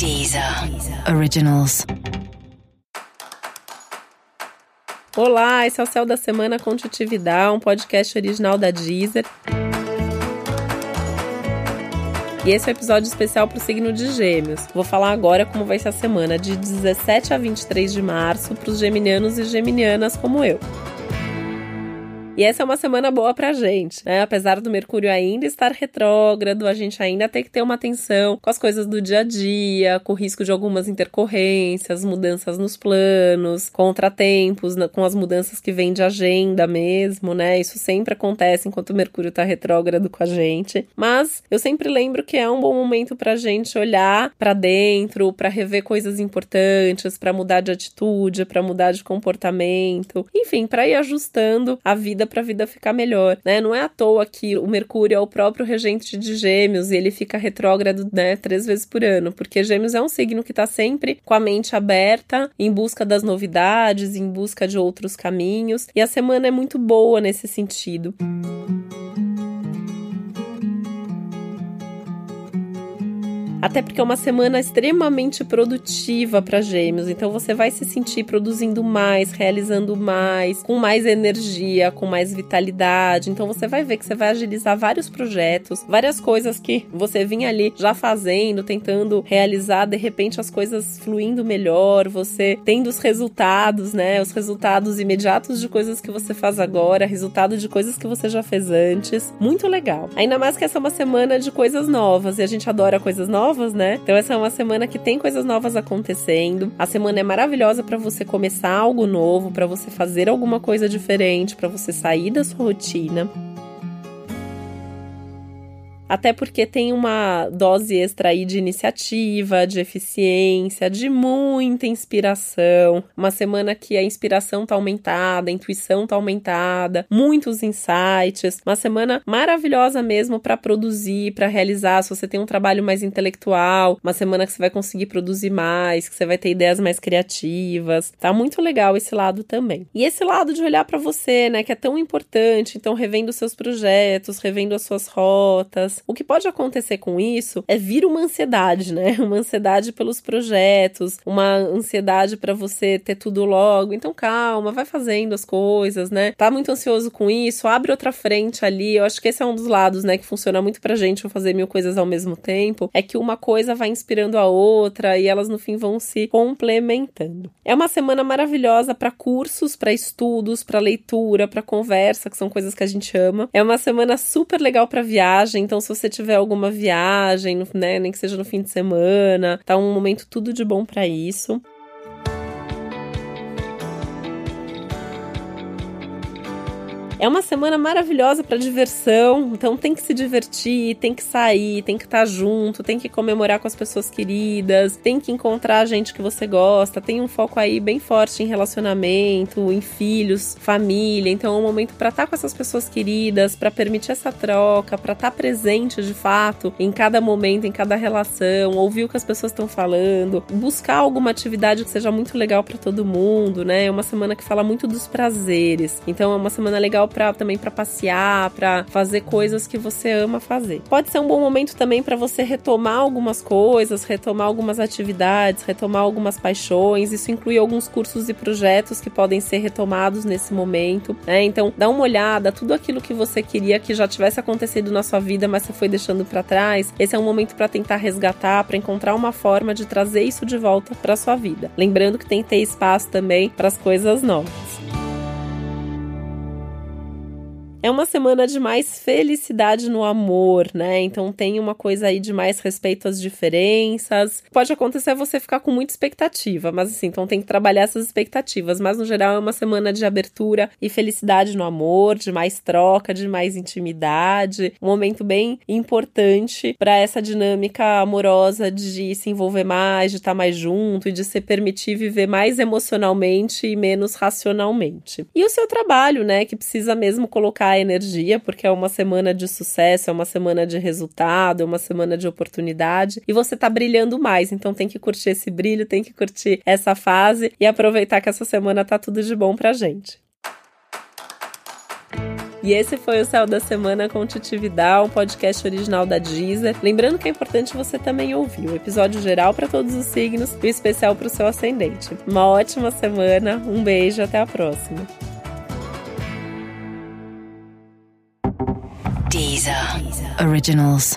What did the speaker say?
Deezer Originals. Olá, esse é o Céu da Semana com Titividade, um podcast original da Deezer. E esse é o um episódio especial para o signo de Gêmeos. Vou falar agora como vai ser a semana de 17 a 23 de março para os geminianos e geminianas como eu. E essa é uma semana boa pra gente, né? Apesar do Mercúrio ainda estar retrógrado, a gente ainda tem que ter uma atenção com as coisas do dia a dia, com o risco de algumas intercorrências, mudanças nos planos, contratempos, com as mudanças que vêm de agenda mesmo, né? Isso sempre acontece enquanto o Mercúrio tá retrógrado com a gente. Mas eu sempre lembro que é um bom momento pra gente olhar para dentro, para rever coisas importantes, para mudar de atitude, para mudar de comportamento, enfim, para ir ajustando a vida para a vida ficar melhor, né? Não é à toa que o Mercúrio é o próprio regente de Gêmeos e ele fica retrógrado, né, três vezes por ano, porque Gêmeos é um signo que está sempre com a mente aberta, em busca das novidades, em busca de outros caminhos, e a semana é muito boa nesse sentido. Até porque é uma semana extremamente produtiva para Gêmeos, então você vai se sentir produzindo mais, realizando mais, com mais energia, com mais vitalidade. Então você vai ver que você vai agilizar vários projetos, várias coisas que você vinha ali já fazendo, tentando realizar, de repente as coisas fluindo melhor, você tendo os resultados, né? Os resultados imediatos de coisas que você faz agora, resultado de coisas que você já fez antes. Muito legal. Ainda mais que essa é uma semana de coisas novas e a gente adora coisas novas novas, né? Então essa é uma semana que tem coisas novas acontecendo. A semana é maravilhosa para você começar algo novo, para você fazer alguma coisa diferente, para você sair da sua rotina até porque tem uma dose extra aí de iniciativa, de eficiência, de muita inspiração. Uma semana que a inspiração tá aumentada, a intuição tá aumentada, muitos insights. Uma semana maravilhosa mesmo para produzir, para realizar. Se você tem um trabalho mais intelectual, uma semana que você vai conseguir produzir mais, que você vai ter ideias mais criativas. Tá muito legal esse lado também. E esse lado de olhar para você, né, que é tão importante. Então, revendo seus projetos, revendo as suas rotas, o que pode acontecer com isso é vir uma ansiedade, né? Uma ansiedade pelos projetos, uma ansiedade para você ter tudo logo. Então calma, vai fazendo as coisas, né? Tá muito ansioso com isso, abre outra frente ali. Eu acho que esse é um dos lados, né, que funciona muito pra gente fazer mil coisas ao mesmo tempo, é que uma coisa vai inspirando a outra e elas no fim vão se complementando. É uma semana maravilhosa para cursos, para estudos, para leitura, para conversa, que são coisas que a gente ama. É uma semana super legal para viagem, então se você tiver alguma viagem, né, nem que seja no fim de semana, tá um momento tudo de bom para isso. É uma semana maravilhosa para diversão, então tem que se divertir, tem que sair, tem que estar tá junto, tem que comemorar com as pessoas queridas, tem que encontrar gente que você gosta, tem um foco aí bem forte em relacionamento, em filhos, família. Então é um momento para estar tá com essas pessoas queridas, para permitir essa troca, para estar tá presente de fato em cada momento, em cada relação, ouvir o que as pessoas estão falando, buscar alguma atividade que seja muito legal para todo mundo, né? É uma semana que fala muito dos prazeres. Então é uma semana legal para também para passear, para fazer coisas que você ama fazer. Pode ser um bom momento também para você retomar algumas coisas, retomar algumas atividades, retomar algumas paixões. Isso inclui alguns cursos e projetos que podem ser retomados nesse momento. Né? Então, dá uma olhada, tudo aquilo que você queria que já tivesse acontecido na sua vida, mas você foi deixando para trás. Esse é um momento para tentar resgatar, para encontrar uma forma de trazer isso de volta para sua vida. Lembrando que tem que ter espaço também para as coisas novas. É uma semana de mais felicidade no amor, né? Então tem uma coisa aí de mais respeito às diferenças. Pode acontecer você ficar com muita expectativa, mas assim, então tem que trabalhar essas expectativas. Mas no geral é uma semana de abertura e felicidade no amor, de mais troca, de mais intimidade. Um momento bem importante para essa dinâmica amorosa de se envolver mais, de estar mais junto e de se permitir viver mais emocionalmente e menos racionalmente. E o seu trabalho, né? Que precisa mesmo colocar energia, porque é uma semana de sucesso, é uma semana de resultado, é uma semana de oportunidade e você tá brilhando mais. Então tem que curtir esse brilho, tem que curtir essa fase e aproveitar que essa semana tá tudo de bom pra gente. E esse foi o Céu da Semana com Titividade, um podcast original da Deezer. Lembrando que é importante você também ouvir o episódio geral para todos os signos e o especial para o seu ascendente. Uma ótima semana, um beijo, até a próxima. Deezer. Originals.